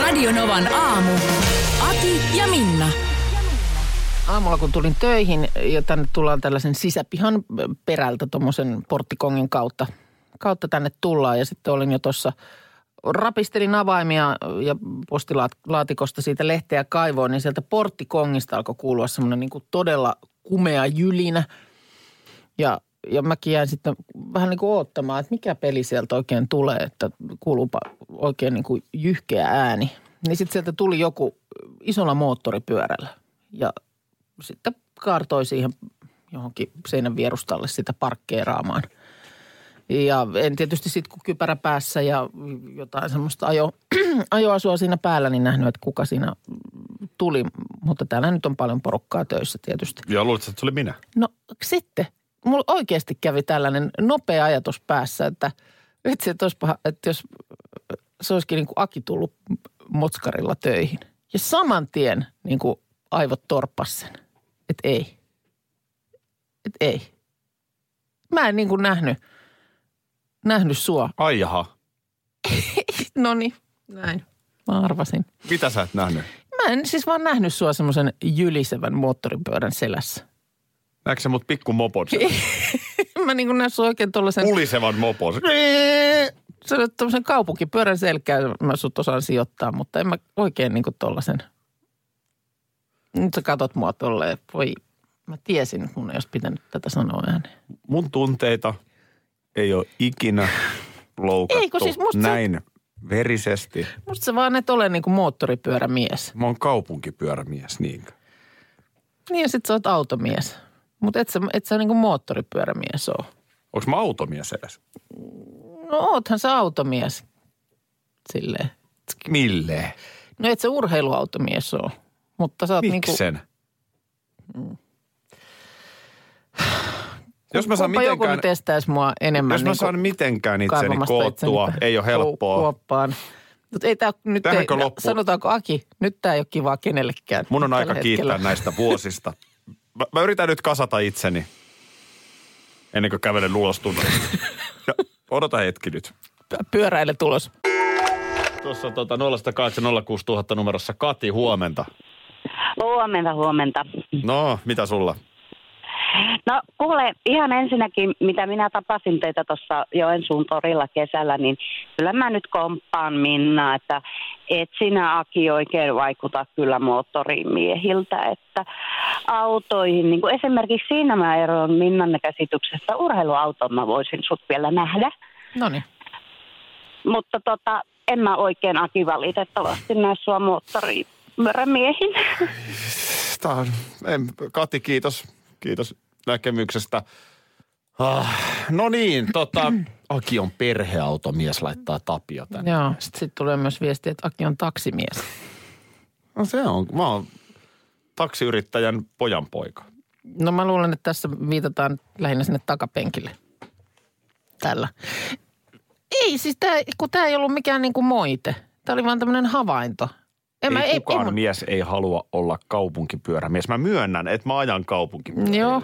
Radionovan aamu. Ati ja Minna. Aamulla kun tulin töihin ja tänne tullaan tällaisen sisäpihan perältä tuommoisen porttikongin kautta, kautta tänne tullaan ja sitten olin jo tuossa rapistelin avaimia ja postilaatikosta siitä lehteä kaivoon, niin sieltä porttikongista alkoi kuulua semmoinen niin todella kumea jylinä. Ja, ja mäkin jäin sitten vähän niin kuin oottamaan, että mikä peli sieltä oikein tulee, että kuuluupa oikein niin kuin jyhkeä ääni. Niin sitten sieltä tuli joku isolla moottoripyörällä ja sitten kaartoi siihen johonkin seinän vierustalle sitä parkkeeraamaan. Ja en tietysti sitten kun kypärä päässä ja jotain semmoista ajo, ajoasua siinä päällä, niin nähnyt, että kuka siinä tuli. Mutta täällä nyt on paljon porukkaa töissä tietysti. Ja luulet, että se oli minä? No sitten, mulla oikeasti kävi tällainen nopea ajatus päässä, että vitsi, että, olisipa, että jos se olisikin niin kuin Aki tullut motskarilla töihin. Ja saman tien niin kuin aivot torppas sen, että ei. Että ei. Mä en niin kuin nähnyt, nähnyt sua. Ai jaha. No niin, näin. Mä arvasin. Mitä sä et nähnyt? Mä en siis vaan nähnyt sua semmoisen jylisevän moottoripyörän selässä. Näetkö sä mut pikku mopon? Mä niin kuin näin sua oikein tuollaisen... Ulisevan mopon. Se on tuommoisen kaupunkipyörän selkään, mä sut osaan sijoittaa, mutta en mä oikein niin kuin tollasen. Nyt sä katot mua tolleen, voi, mä tiesin, mun ei olisi pitänyt tätä sanoa ääneen. Mun tunteita ei ole ikinä loukattu Ei, kun siis musta se- näin verisesti. Musta sä vaan et ole niin kuin moottoripyörämies. Mä oon kaupunkipyörämies, niinkö? Niin ja sit sä oot automies. Mutta et sä, et sä niin kuin moottoripyörämies oo. Onks mä automies edes? No oothan sä automies. Silleen. Milleen? No et sä urheiluautomies oo. Mutta sä oot niinku... Miksen? Jos mä saan Kumpa joku mitenkään, nyt estäisi mua enemmän jos mä niinku saan mitenkään itseni koottua, itseni ei ole helppoa. Kuoppaan. Mutta ei tää nyt, ei, loppu? sanotaanko Aki, nyt tää ei ole kivaa kenellekään. Mun on aika hetkellä. kiittää näistä vuosista. Mä, mä yritän nyt kasata itseni ennen kuin kävelen ulos tunnelista. No, odota hetki nyt. Pyöräile tulos. Tuossa tota 0806000 numerossa Kati, huomenta. Huomenta, huomenta. No, mitä sulla? No kuule, ihan ensinnäkin, mitä minä tapasin teitä tuossa Joensuun torilla kesällä, niin kyllä mä nyt komppaan Minna, että et sinä Aki oikein vaikuta kyllä moottorimiehiltä, että autoihin, niin kuin esimerkiksi siinä mä eroon Minnan käsityksestä, urheiluauton mä voisin sut vielä nähdä, No niin. mutta tota, en mä oikein Aki valitettavasti näe sua moottorimiehin. Tää on, en, Kati, kiitos. Kiitos näkemyksestä. Ah, no niin, tota, Aki on perheautomies, laittaa Tapio tänne. Joo, sitten sit tulee myös viesti, että Aki on taksimies. No se on, mä oon taksiyrittäjän pojanpoika. No mä luulen, että tässä viitataan lähinnä sinne takapenkille. Tällä. Ei siis tää, kun tämä ei ollut mikään niinku moite. Tämä oli vaan tämmöinen havainto. En ei, kukaan mun- mies ei halua olla kaupunkipyörämies. Mä myönnän, että mä ajan kaupunkipyörällä. Joo.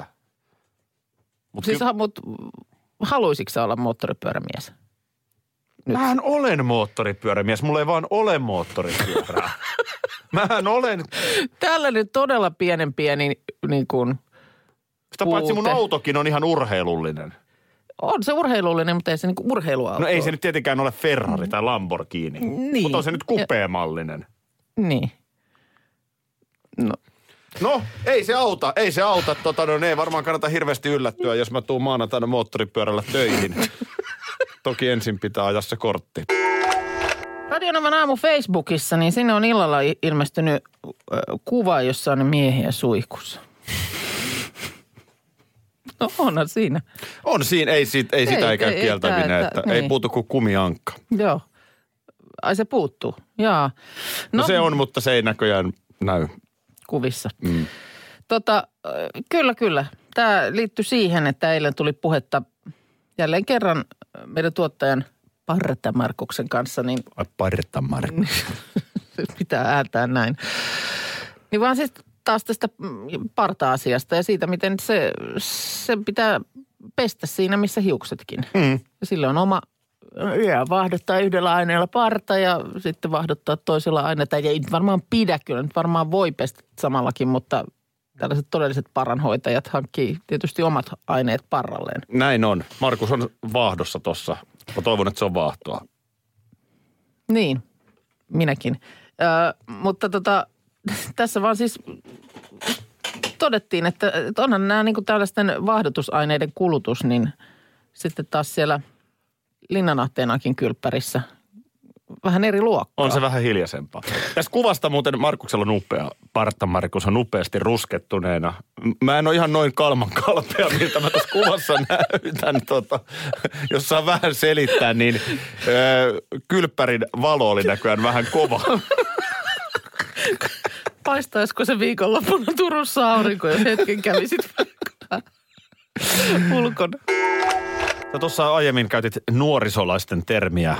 Mut Siis ha, mut, haluaisitko olla moottoripyörämies? Nyt. mähän olen moottoripyörämies, mulla ei vaan ole moottoripyörää. mähän olen, Tällainen todella pienen pieni niin kuin, sitä paitsi mun Puute. autokin on ihan urheilullinen. on se urheilullinen, mutta ei se niin kuin urheiluauto. No ei se nyt tietenkään ole Ferrari tai Lamborghini, Niin. mutta on se nyt kupeamallinen. Niin. No, No, ei se auta, ei se auta. Tota, no, ei varmaan kannata hirveästi yllättyä, jos mä tuun maanantaina moottoripyörällä töihin. Toki ensin pitää ajaa se kortti. Radionovan aamu Facebookissa, niin sinne on illalla ilmestynyt kuva, jossa on miehiä suihkussa. No onhan siinä. On siinä, ei, siitä, ei sitä Ei, ei käy ei, kieltäminen, että tää- ei niin. puutu kuin kumiankka. Joo. Ai se puuttuu, jaa. No, no se on, mutta se ei näköjään näy. Kuvissa. Mm. Tota, äh, kyllä, kyllä. Tämä liittyy siihen, että eilen tuli puhetta jälleen kerran meidän tuottajan Parta Markuksen kanssa. Niin, Ai Parta Markus. pitää ääntää näin. Niin vaan siis taas tästä parta-asiasta ja siitä, miten se, se pitää pestä siinä, missä hiuksetkin. Mm. Sillä on oma ja vahdottaa yhdellä aineella parta ja sitten vahdottaa toisella aineella. Ei varmaan pidä kyllä, nyt varmaan voi pestä samallakin, mutta tällaiset todelliset paranhoitajat hankkii tietysti omat aineet parralleen. Näin on. Markus on vaahdossa tossa. Mä toivon, että se on vaahtoa. Niin, minäkin. Ö, mutta tota, tässä vaan siis todettiin, että, että onhan nämä niin tällaisten vaahdotusaineiden kulutus, niin sitten taas siellä Linnanahteenakin kylppärissä vähän eri luokkaa. On se vähän hiljaisempaa. Tästä kuvasta muuten Markuksella on upea. Partta Markus on upeasti ruskettuneena. Mä en ole ihan noin kalman kalpea, miltä mä tässä kuvassa näytän. Tota, jos saa vähän selittää, niin ö, kylppärin valo oli näköjään vähän kova. Paistaisiko se viikonloppuna Turussa aurinko, jos hetken kävisit ulkona? Tuossa aiemmin käytit nuorisolaisten termiä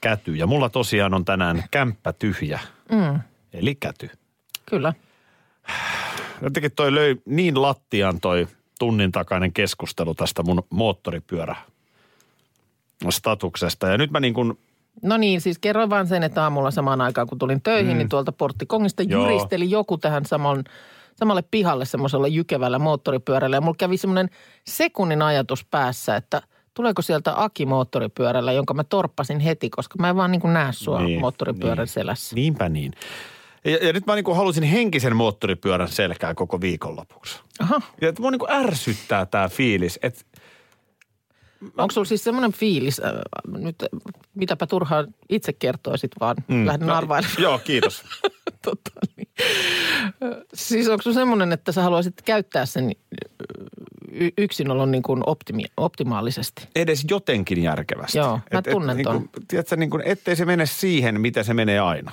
käty. Ja mulla tosiaan on tänään kämppä tyhjä. Mm. Eli käty. Kyllä. Jotenkin toi löi niin lattian toi tunnin takainen keskustelu tästä mun moottoripyörä statuksesta. Ja nyt mä niin kuin No niin, siis kerroin vain sen, että aamulla samaan aikaan kun tulin töihin, mm. niin tuolta porttikongista Joo. juristeli joku tähän saman, samalle pihalle semmoisella jykevällä moottoripyörällä. Ja mulla kävi semmoinen sekunnin ajatus päässä, että tuleeko sieltä Aki moottoripyörällä, jonka mä torppasin heti, koska mä en vaan niin kuin näe sua niin, moottoripyörän niin. selässä. Niinpä niin. Ja, ja nyt mä niin halusin henkisen moottoripyörän selkää koko viikonlopuksi. Aha. Ja että mua niin ärsyttää tämä fiilis, että Onko sulla siis semmoinen fiilis, äh, nyt mitäpä turhaa itse kertoisit vaan, mm. lähden no, arvailemaan. Joo, kiitos. Totta, niin. Siis onko sulla semmoinen, että sä haluaisit käyttää sen y- yksinolon niin kuin optimi- optimaalisesti? Edes jotenkin järkevästi. Joo, mä et, tunnen et, ton. Niin kuin, tiedätkö, niin kuin, ettei se mene siihen, mitä se menee aina.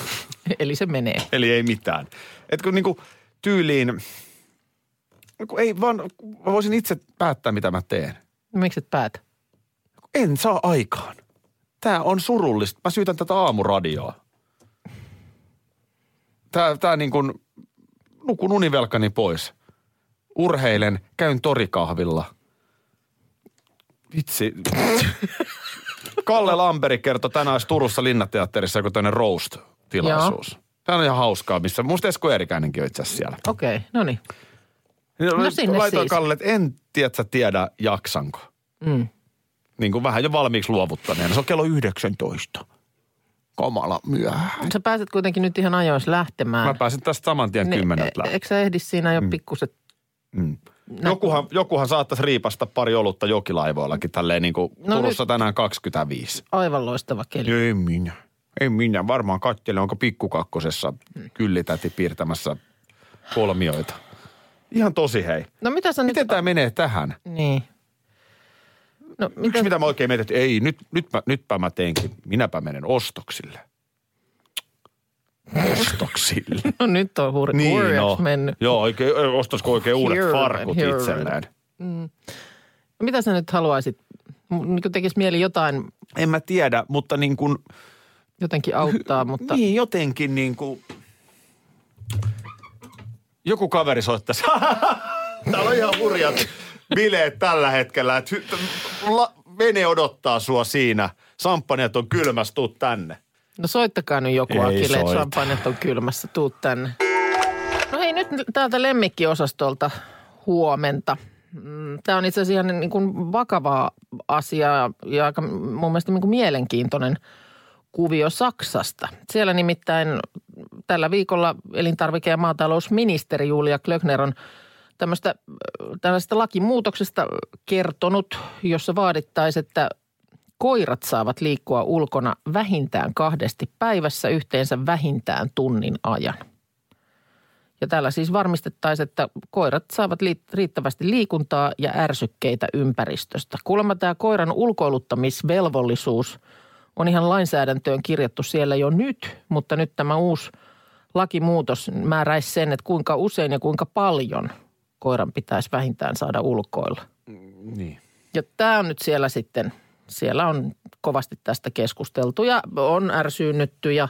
Eli se menee. Eli ei mitään. Et kun niin kuin tyyliin, kun ei vaan, mä voisin itse päättää, mitä mä teen. Miksi et päätä? En saa aikaan. Tämä on surullista. Mä syytän tätä aamuradioa. Tää, tää niin kuin, nukun univelkani pois. Urheilen, käyn torikahvilla. Vitsi. Kalle Lamberi kertoi tänään Turussa Linnateatterissa joku tämmöinen roast-tilaisuus. Tämä on ihan hauskaa, missä musta Esko Eerikäinenkin on itse asiassa siellä. Okei, okay, no niin. No sinne Laitoin siis. Kalle, että en tiedä, tiedä jaksanko. Mm. Niin kuin vähän jo valmiiksi luovuttaneena. Se on kello 19. Kamala myöhään. Sä pääset kuitenkin nyt ihan ajoissa lähtemään. Mä pääsen tästä saman tien niin, kymmenet läpi. Eikö sä ehdi siinä jo mm. pikkuset mm. Jokuhan, jokuhan saattaisi riipasta pari olutta jokilaivoillakin tälleen niin kuin no Turussa nyt. tänään 25. Aivan loistava keli. Ei minä. Ei minä. Varmaan katselen, onko pikkukakkosessa mm. kyllitäti piirtämässä kolmioita. Ihan tosi hei. No mitä sä Miten nyt... tämä menee tähän? Niin. No, mitä... mitä mä oikein mietin, että ei, nyt, nyt mä, nytpä mä teenkin. Minäpä menen ostoksille. Ostoksille. no nyt on hur- niin, no. mennyt. Joo, oikein, ostaisiko oikein uudet here farkut here itselleen. Mm. No, mitä sä nyt haluaisit? Niin tekisi mieli jotain... En mä tiedä, mutta niin kuin... Jotenkin auttaa, mutta... Niin, jotenkin niin kuin joku kaveri soittaisi. Täällä on ihan hurjat bileet tällä hetkellä. Että vene odottaa sua siinä. Sampanjat on kylmässä, tuu tänne. No soittakaa nyt joku Akille, että sampanjat on kylmässä, tuu tänne. No hei, nyt täältä lemmikkiosastolta huomenta. Mm, Tämä on itse asiassa ihan niin kuin vakava asia ja aika mun mielestä niin kuin mielenkiintoinen kuvio Saksasta. Siellä nimittäin tällä viikolla elintarvike- ja maatalousministeri Julia Klöckner on tämmöistä, tällaista lakimuutoksesta kertonut, jossa vaadittaisiin, että koirat saavat liikkua ulkona vähintään kahdesti päivässä yhteensä vähintään tunnin ajan. Ja tällä siis varmistettaisiin, että koirat saavat riittävästi liikuntaa ja ärsykkeitä ympäristöstä. Kuulemma tämä koiran ulkoiluttamisvelvollisuus on ihan lainsäädäntöön kirjattu siellä jo nyt, mutta nyt tämä uusi lakimuutos määräisi sen, että kuinka usein ja kuinka paljon koiran pitäisi vähintään saada ulkoilla. Niin. Ja tämä on nyt siellä sitten, siellä on kovasti tästä keskusteltu ja on ärsyynnytty ja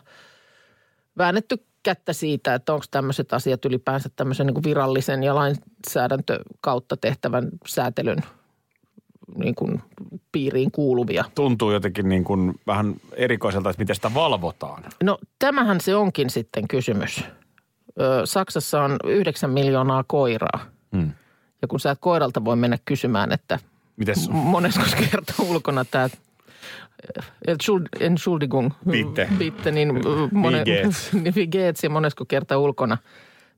väännetty kättä siitä, että onko tämmöiset asiat ylipäänsä tämmöisen niin virallisen ja lainsäädäntö kautta tehtävän säätelyn niin kuin piiriin kuuluvia. Tuntuu jotenkin niin kuin vähän erikoiselta, että miten sitä valvotaan. No tämähän se onkin sitten kysymys. Saksassa on 9 miljoonaa koiraa. Hmm. Ja kun sä et koiralta voi mennä kysymään, että Mites m- monesko kerta ulkona tämä Entschuldigung, Bitte. bitte niin, mone, Wie geht's? niin wie geht's ja monesko kerta ulkona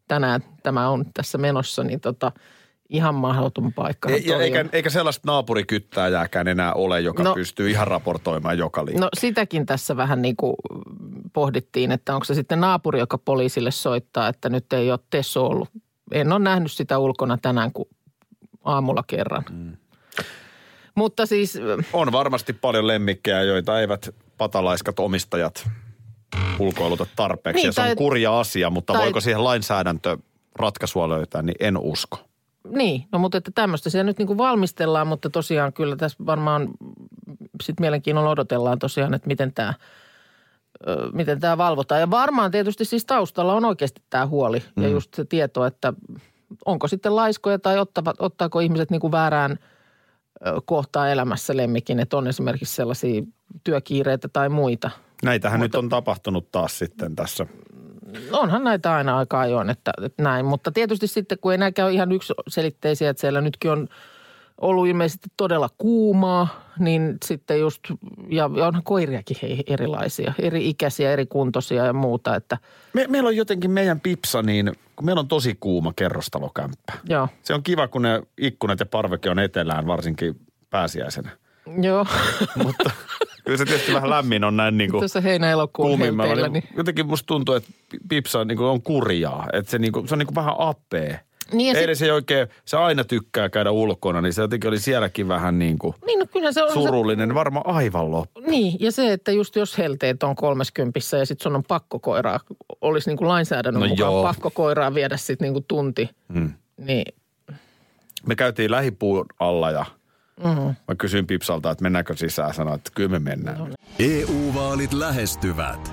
tänään tämä on tässä menossa, niin tota, ihan mahdoton paikka. Ei, ja eikä, eikä sellaista naapurikyttääjääkään enää ole, joka No. pystyy ihan raportoimaan joka liikkeelle. No sitäkin tässä vähän niin kuin pohdittiin, että onko se sitten naapuri, joka poliisille soittaa, että nyt ei ole Tesso ollut. En ole nähnyt sitä ulkona tänään kuin aamulla kerran. Mm. Mutta siis On varmasti paljon lemmikkejä, joita eivät patalaiskat omistajat ulkoiluta tarpeeksi. Niin, ja se tai- on kurja asia, mutta tai- voiko siihen lainsäädäntö ratkaisua löytää, niin en usko. niin, no mutta että tämmöistä siellä nyt niin kuin valmistellaan, mutta tosiaan kyllä tässä varmaan sitten mielenkiinnolla odotellaan tosiaan, että miten tämä miten tämä valvotaan. Ja varmaan tietysti siis taustalla on oikeasti tämä huoli mm. ja just se tieto, että onko sitten laiskoja tai ottavat, ottaako ihmiset niin kuin väärään kohtaa elämässä lemmikin, että on esimerkiksi sellaisia työkiireitä tai muita. Näitähän nyt on tapahtunut taas sitten tässä. Onhan näitä aina aika ajoin, että, että näin. Mutta tietysti sitten, kun ei näkään ole ihan yksiselitteisiä, että siellä nytkin on ollut ilmeisesti todella kuumaa, niin sitten just, ja onhan koiriakin hei, erilaisia, eri ikäisiä, eri kuntoisia ja muuta, että Me, meillä on jotenkin meidän pipsa niin, kun meillä on tosi kuuma kerrostalokämppä. joo, Se on kiva, kun ne ikkunat ja parveke on etelään, varsinkin pääsiäisenä. joo. Mutta kyllä se tietysti vähän lämmin on näin niin kuin Tuossa heinä-elokuun helteillä, Niin, Jotenkin musta tuntuu, että pipsa on, niin kuin on kurjaa. Että se, niin kuin, se on niin kuin vähän appee. Niin Eilen sit- se ei oikein, se aina tykkää käydä ulkona, niin se jotenkin oli sielläkin vähän niin kuin niin no se on surullinen, varmaan aivan loppu. Se, niin, ja se, että just jos helteet on kolmeskymppissä ja sitten sun on pakko koiraa, olisi niin kuin lainsäädännön No no mukaan joo. pakko koiraa viedä sitten niin kuin tunti, Mm. niin Me käytiin lähipuun alla ja mm-hmm. mä kysyin Pipsalta, että mennäänkö sisään. Sanoin, että kyllä me mennään. EU-vaalit E lähestyvät.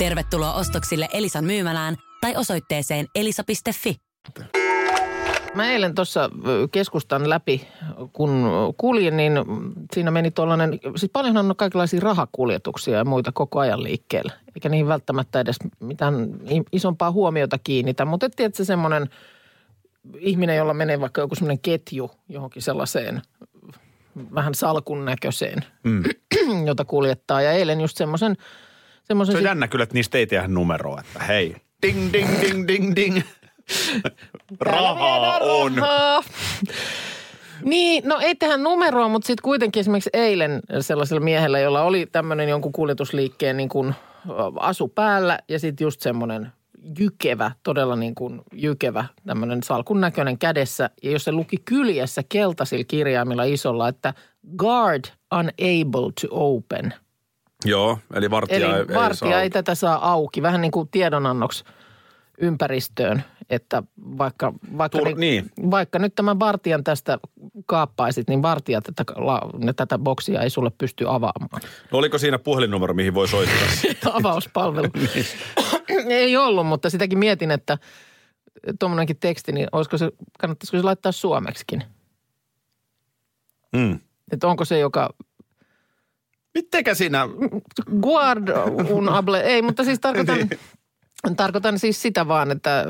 Tervetuloa ostoksille Elisan myymälään tai osoitteeseen elisa.fi. Mä eilen tuossa keskustan läpi, kun kuljin, niin siinä meni tuollainen, siis paljonhan on kaikenlaisia rahakuljetuksia ja muita koko ajan liikkeellä. Eikä niihin välttämättä edes mitään isompaa huomiota kiinnitä, mutta et tiedätkö semmoinen ihminen, jolla menee vaikka joku semmoinen ketju johonkin sellaiseen vähän salkun näköiseen, mm. jota kuljettaa. Ja eilen just semmoisen, semmoisen Se on sit- jännä kyllä, että niistä ei tehdä numeroa, että hei, ding, ding, ding, ding, ding. Rahaa on. Rahaa. Niin, no ei tähän numeroa, mutta sitten kuitenkin esimerkiksi eilen sellaisella miehellä, jolla oli tämmöinen jonkun kuljetusliikkeen niin kuin asu päällä ja sitten just semmoinen jykevä, todella niin kuin jykevä, tämmöinen salkun näköinen kädessä. Ja jos se luki kyljessä keltaisilla kirjaimilla isolla, että guard unable to open. Joo, eli vartija Eli ei, vartija saa ei tätä saa auki, vähän niin kuin tiedonannoksi ympäristöön, että vaikka, vaikka, Tur- niin, niin. vaikka nyt tämän vartijan tästä kaappaisit, niin vartijat tätä, la- ne tätä boksia ei sulle pysty avaamaan. No oliko siinä puhelinnumero, mihin voi soittaa? Avauspalvelu. ei ollut, mutta sitäkin mietin, että tuommoinenkin teksti, niin olisiko se, kannattaisiko se laittaa suomeksikin? mm. Että onko se, joka Mittekä siinä... guard un able, ei, mutta siis tarkoitan, tarkoitan siis sitä vaan, että,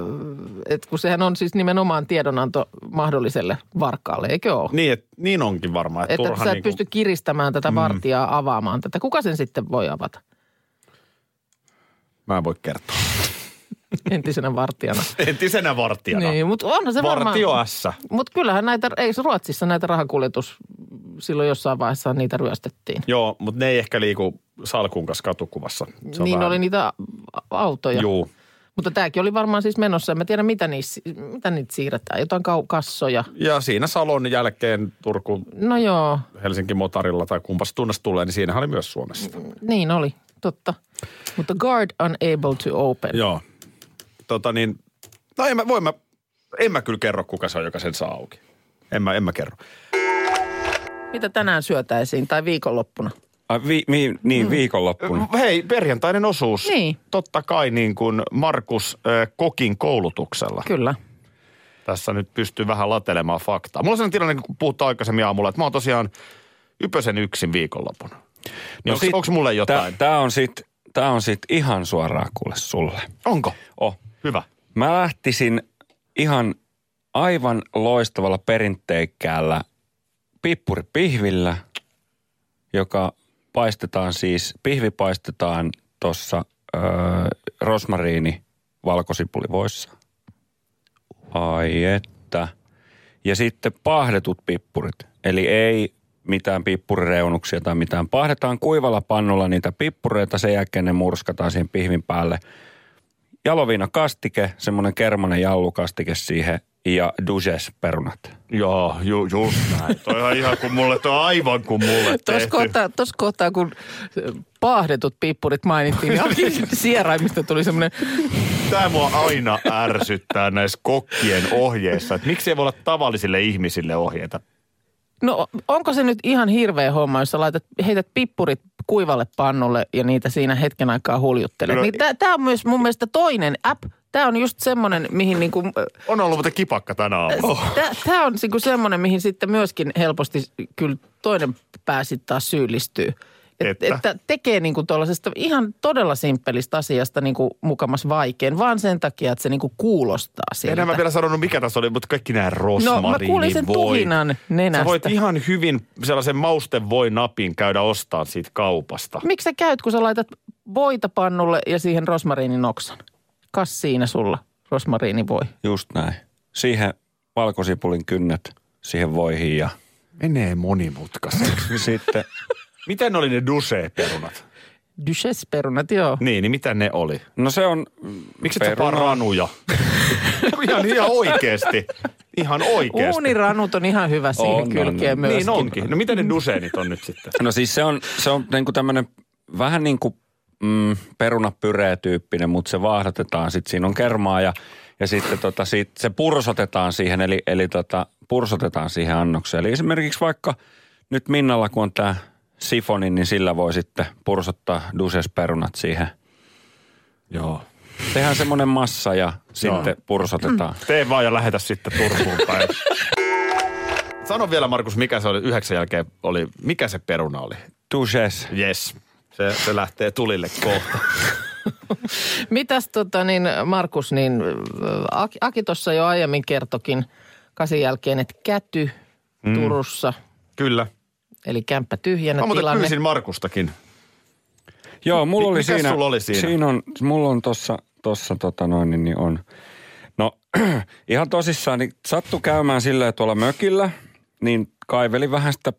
että kun sehän on siis nimenomaan tiedonanto mahdolliselle varkaalle, eikö ole? Niin, et, niin onkin varmaan. Että Että turha sä et niinku- pysty kiristämään tätä vartijaa avaamaan tätä. Kuka sen sitten voi avata Mä en voi kertoa. entisenä vartijana? Entisenä vartijana. Niin, mutta onhan se varmaan... Vartio S. Mutta kyllähän näitä, ei se Ruotsissa näitä rahakuljetus silloin jossain vaiheessa niitä ryöstettiin. Joo, mutta ne ei ehkä liiku salkun kanssa katukuvassa. Se on niin vähän- oli niitä autoja. Juu. Mutta tämäkin oli varmaan siis menossa. En mä tiedä, mitä, niissä, mitä niitä siirretään. Jotain kau- kassoja. Ja siinä Salon jälkeen Turku No joo, Helsinki Motarilla tai kumpas tunnas tulee, niin siinähän oli myös Suomessa. niin oli. Totta. Mutta guard unable to open. Joo. Tota niin, no en mä, voin mä, en mä kyllä kerro, kuka se on, joka sen saa auki. En mä, en mä kerro. Mitä tänään syötäisiin tai viikonloppuna? Ai, vi, mi, niin, viikonloppuna. Hei, perjantainen osuus. Niin. Totta kai niin kuin Markus äh, Kokin koulutuksella. Kyllä. Tässä nyt pystyy vähän latelemaan faktaa. Mulla on sellainen tilanne, kun puhuttiin aikaisemmin aamulla, että mä oon tosiaan Ypösen yksin viikonlopun. Niin no onko mulle jotain? Tämä on sit, tää on sit ihan suoraan kuule sulle. Onko? Oh. Hyvä. Mä lähtisin ihan aivan loistavalla perinteikkäällä pippuripihvillä, joka paistetaan siis, pihvi paistetaan tuossa öö, rosmariini valkosipulivoissa. Ai että. Ja sitten pahdetut pippurit. Eli ei mitään pippurireunuksia tai mitään. Pahdetaan kuivalla pannulla niitä pippureita, sen jälkeen ne murskataan siihen pihvin päälle – jaloviina kastike, semmoinen kermanen jallukastike siihen ja dujes perunat. Joo, ju, just näin. Toi on ihan kuin mulle, toi on aivan kuin mulle Tuossa kohtaa, tuossa kohtaa, kun paahdetut pippurit mainittiin, niin sieraimista tuli semmoinen, Tämä mua aina ärsyttää näissä kokkien ohjeissa, että miksi ei voi olla tavallisille ihmisille ohjeita. No onko se nyt ihan hirveä homma, jos sä laitat, heität pippurit kuivalle pannulle ja niitä siinä hetken aikaa huljuttelet. No- niin tämä on myös mun mielestä toinen app. Tämä on just semmoinen, mihin niinku, On ollut muuten kipakka tänä aamulla. Tämä on niinku semmoinen, mihin sitten myöskin helposti kyllä toinen pää sitten taas syyllistyy. Et, Että? että tekee niinku tuollaisesta ihan todella simppelistä asiasta niinku mukamas vaikean, vaan sen takia, että se niinku kuulostaa siltä. En mä vielä sanonut, mikä tässä oli, mutta kaikki nämä rosmariini No mä kuulin sen voi. tuhinan nenästä. Sä voit ihan hyvin sellaisen mauste voi napin käydä ostaa siitä kaupasta. Miksi sä käyt, kun sä laitat voita pannulle ja siihen rosmariinin oksan? Kas siinä sulla rosmariinivoi. Just näin. Siihen valkosipulin kynnet siihen voihin ja Menee monimutkaiseksi. sitten Miten ne oli ne duse-perunat? Duchesse-perunat, joo. Niin, niin mitä ne oli? No se on... Miksi et sä vaan ranuja? ihan, ihan oikeesti. Ihan oikeesti. Uuniranut on ihan hyvä siihen On, kylkeen on. myöskin. Niin onkin. No miten ne duseenit on nyt sitten? No siis se on, se on niinku tämmöinen vähän niin kuin mm, perunapyree-tyyppinen, mutta se vaahdotetaan. Sitten siinä on kermaa ja, ja sitten tota, sit se pursotetaan siihen, eli, eli tota, pursotetaan siihen annokseen. Eli esimerkiksi vaikka nyt Minnalla, kun on tämä sifoni, niin sillä voi sitten pursottaa duses-perunat siihen. Joo. Tehdään semmoinen massa ja sitten pursotetaan. Tee vaan ja lähetä sitten Turkuun päin. Sano vielä Markus, mikä se oli yhdeksän jälkeen oli, mikä se peruna oli? Duses. Yes. Se, se lähtee tulille kohta. Mitäs tota niin, Markus, niin äh, Aki, Aki tuossa jo aiemmin kertokin kasin jälkeen, että käty mm. Turussa, Kyllä. Eli kämppä tyhjänä Mä tilanne. pyysin Markustakin. Joo, mulla oli mikäs siinä. sulla oli siinä? Siinä on, mulla on tossa, tossa tota noin, niin, niin on. No ihan tosissaan, niin sattu käymään silleen tuolla mökillä, niin kaivelin vähän sitä,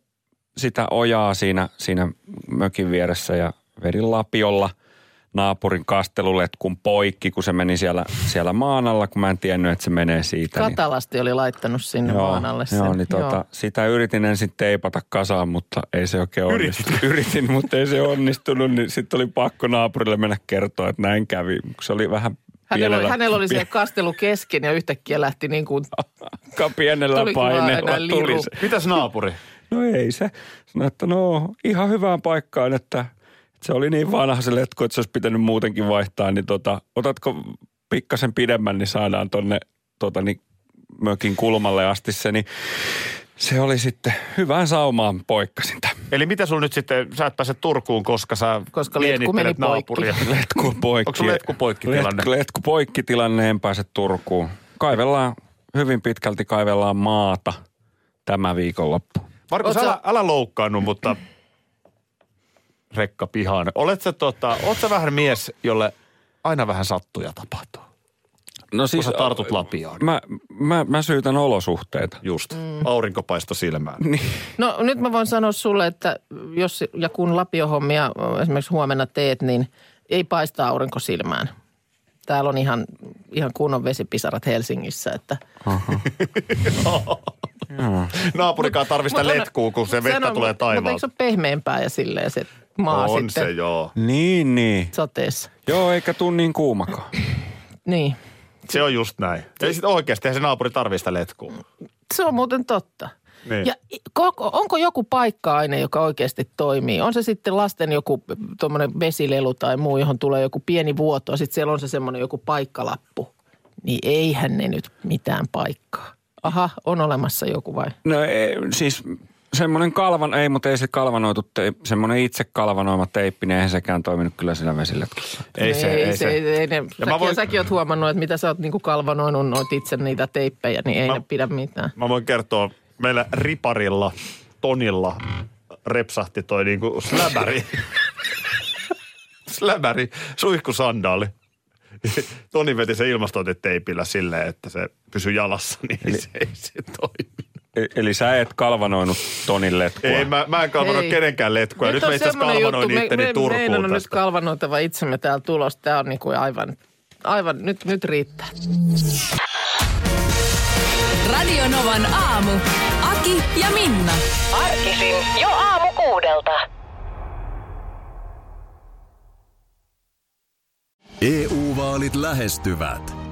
sitä ojaa siinä, siinä mökin vieressä ja vedin lapiolla naapurin kasteluletkun poikki, kun se meni siellä, siellä maan alla, kun mä en tiennyt, että se menee siitä. niin- Katalasti oli laittanut sinne Joo, maan alle sen. joo, niin tota, sitä yritin ensin teipata kasaan, mutta ei se oikein onnistunut. Yritin, mutta ei se onnistunut, niin sitten oli pakko naapurille mennä kertoa, että näin kävi. Se oli vähän Hänellä oli, pienellä- hänellä oli se pien- kastelu kesken ja yhtäkkiä lähti niin kuin pienellä paineella tuli se. Mitäs naapuri? No ei se. Sanoi, että no ihan hyvään paikkaan, että se oli niin vanha se letku, että se olisi pitänyt muutenkin vaihtaa. Niin tota, otatko pikkasen pidemmän, niin saadaan tonne tota, niin mökin kulmalle asti se. Niin se oli sitten hyvään saumaan poikkasinta. Eli mitä sulla nyt sitten, sä et pääse Turkuun, koska sä Koska letku meni poikki. naapuria. Letku poikki. Onko sulla letku poikki tilanne? Letku, letku poikki tilanne, en pääse Turkuun. Kaivellaan, hyvin pitkälti kaivellaan maata tämä viikonloppu. Markus, Oot sä- älä, älä loukkaannut, mutta rekka pihaan. Olet sä, tota, oot sä vähän mies, jolle aina vähän sattuja tapahtuu? No Kun sä tartut lapiaan. Mä, mä, mä syytän olosuhteita. Just. Mm. Aurinkopaisto silmään. No nyt mä voin sanoa sulle, että jos ja kun lapiohommia esimerkiksi huomenna teet, niin ei paista aurinko silmään. Täällä on ihan, ihan kunnon vesipisarat Helsingissä, että Naapurikaan tarvista letkuu, kun se vettä on- tulee Mutta eikö taivaalta. se ole pehmeämpää ja silleen se maa On sitten se, joo. Niin, niin. sateessa? Joo, eikä tuu niin kuumakaan. Niin. Se on just näin. Ei sit oikeasti, se naapuri tarvista letkuu. Se on muuten totta. Niin. Ja koko, onko joku paikka-aine, joka oikeasti toimii? On se sitten lasten joku tuommoinen vesilelu tai muu, johon tulee joku pieni vuoto, ja sitten siellä on se semmoinen joku paikkalappu. Niin eihän ne nyt mitään paikkaa. Aha, on olemassa joku vai? No ei, siis semmoinen kalvan, ei, mutta ei se kalvanoitu, te, semmoinen itse kalvanoima teippi, niin eihän sekään toiminut kyllä siinä vesiletkussa. Ei se, ei se. Ei, ei ne, Ja säkin, mä voin- säkin oot huomannut, että mitä sä oot niinku kalvanoinut noit itse niitä teippejä, niin ei Mä- ne pidä mitään. Mä voin kertoa, meillä riparilla, Tonilla repsahti toi niinku släbäri. släbäri, suihkusandaali. Toni veti se ilmastointiteipillä silleen, että se pysyi jalassa, niin se ei se toimi. E- Eli sä et kalvanoinut Tonin letkua. Ei, mä, mä en kalvanut Hei. kenenkään letkua. Nyt, on mä itse asiassa kalvanoin juttu, itteni me, me, Turkuun meidän on nyt kalvanoitava itsemme täällä tulos. Tämä on niinku aivan, aivan nyt, nyt riittää. Radio Novan aamu. Aki ja Minna. Arkisin jo aamu kuudelta. EU-vaalit lähestyvät.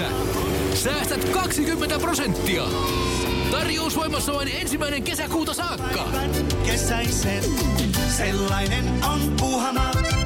Netistä. Säästät 20 prosenttia. Tarjous voimassa vain ensimmäinen kesäkuuta saakka. Kesäisen, sellainen on Puuhamaa.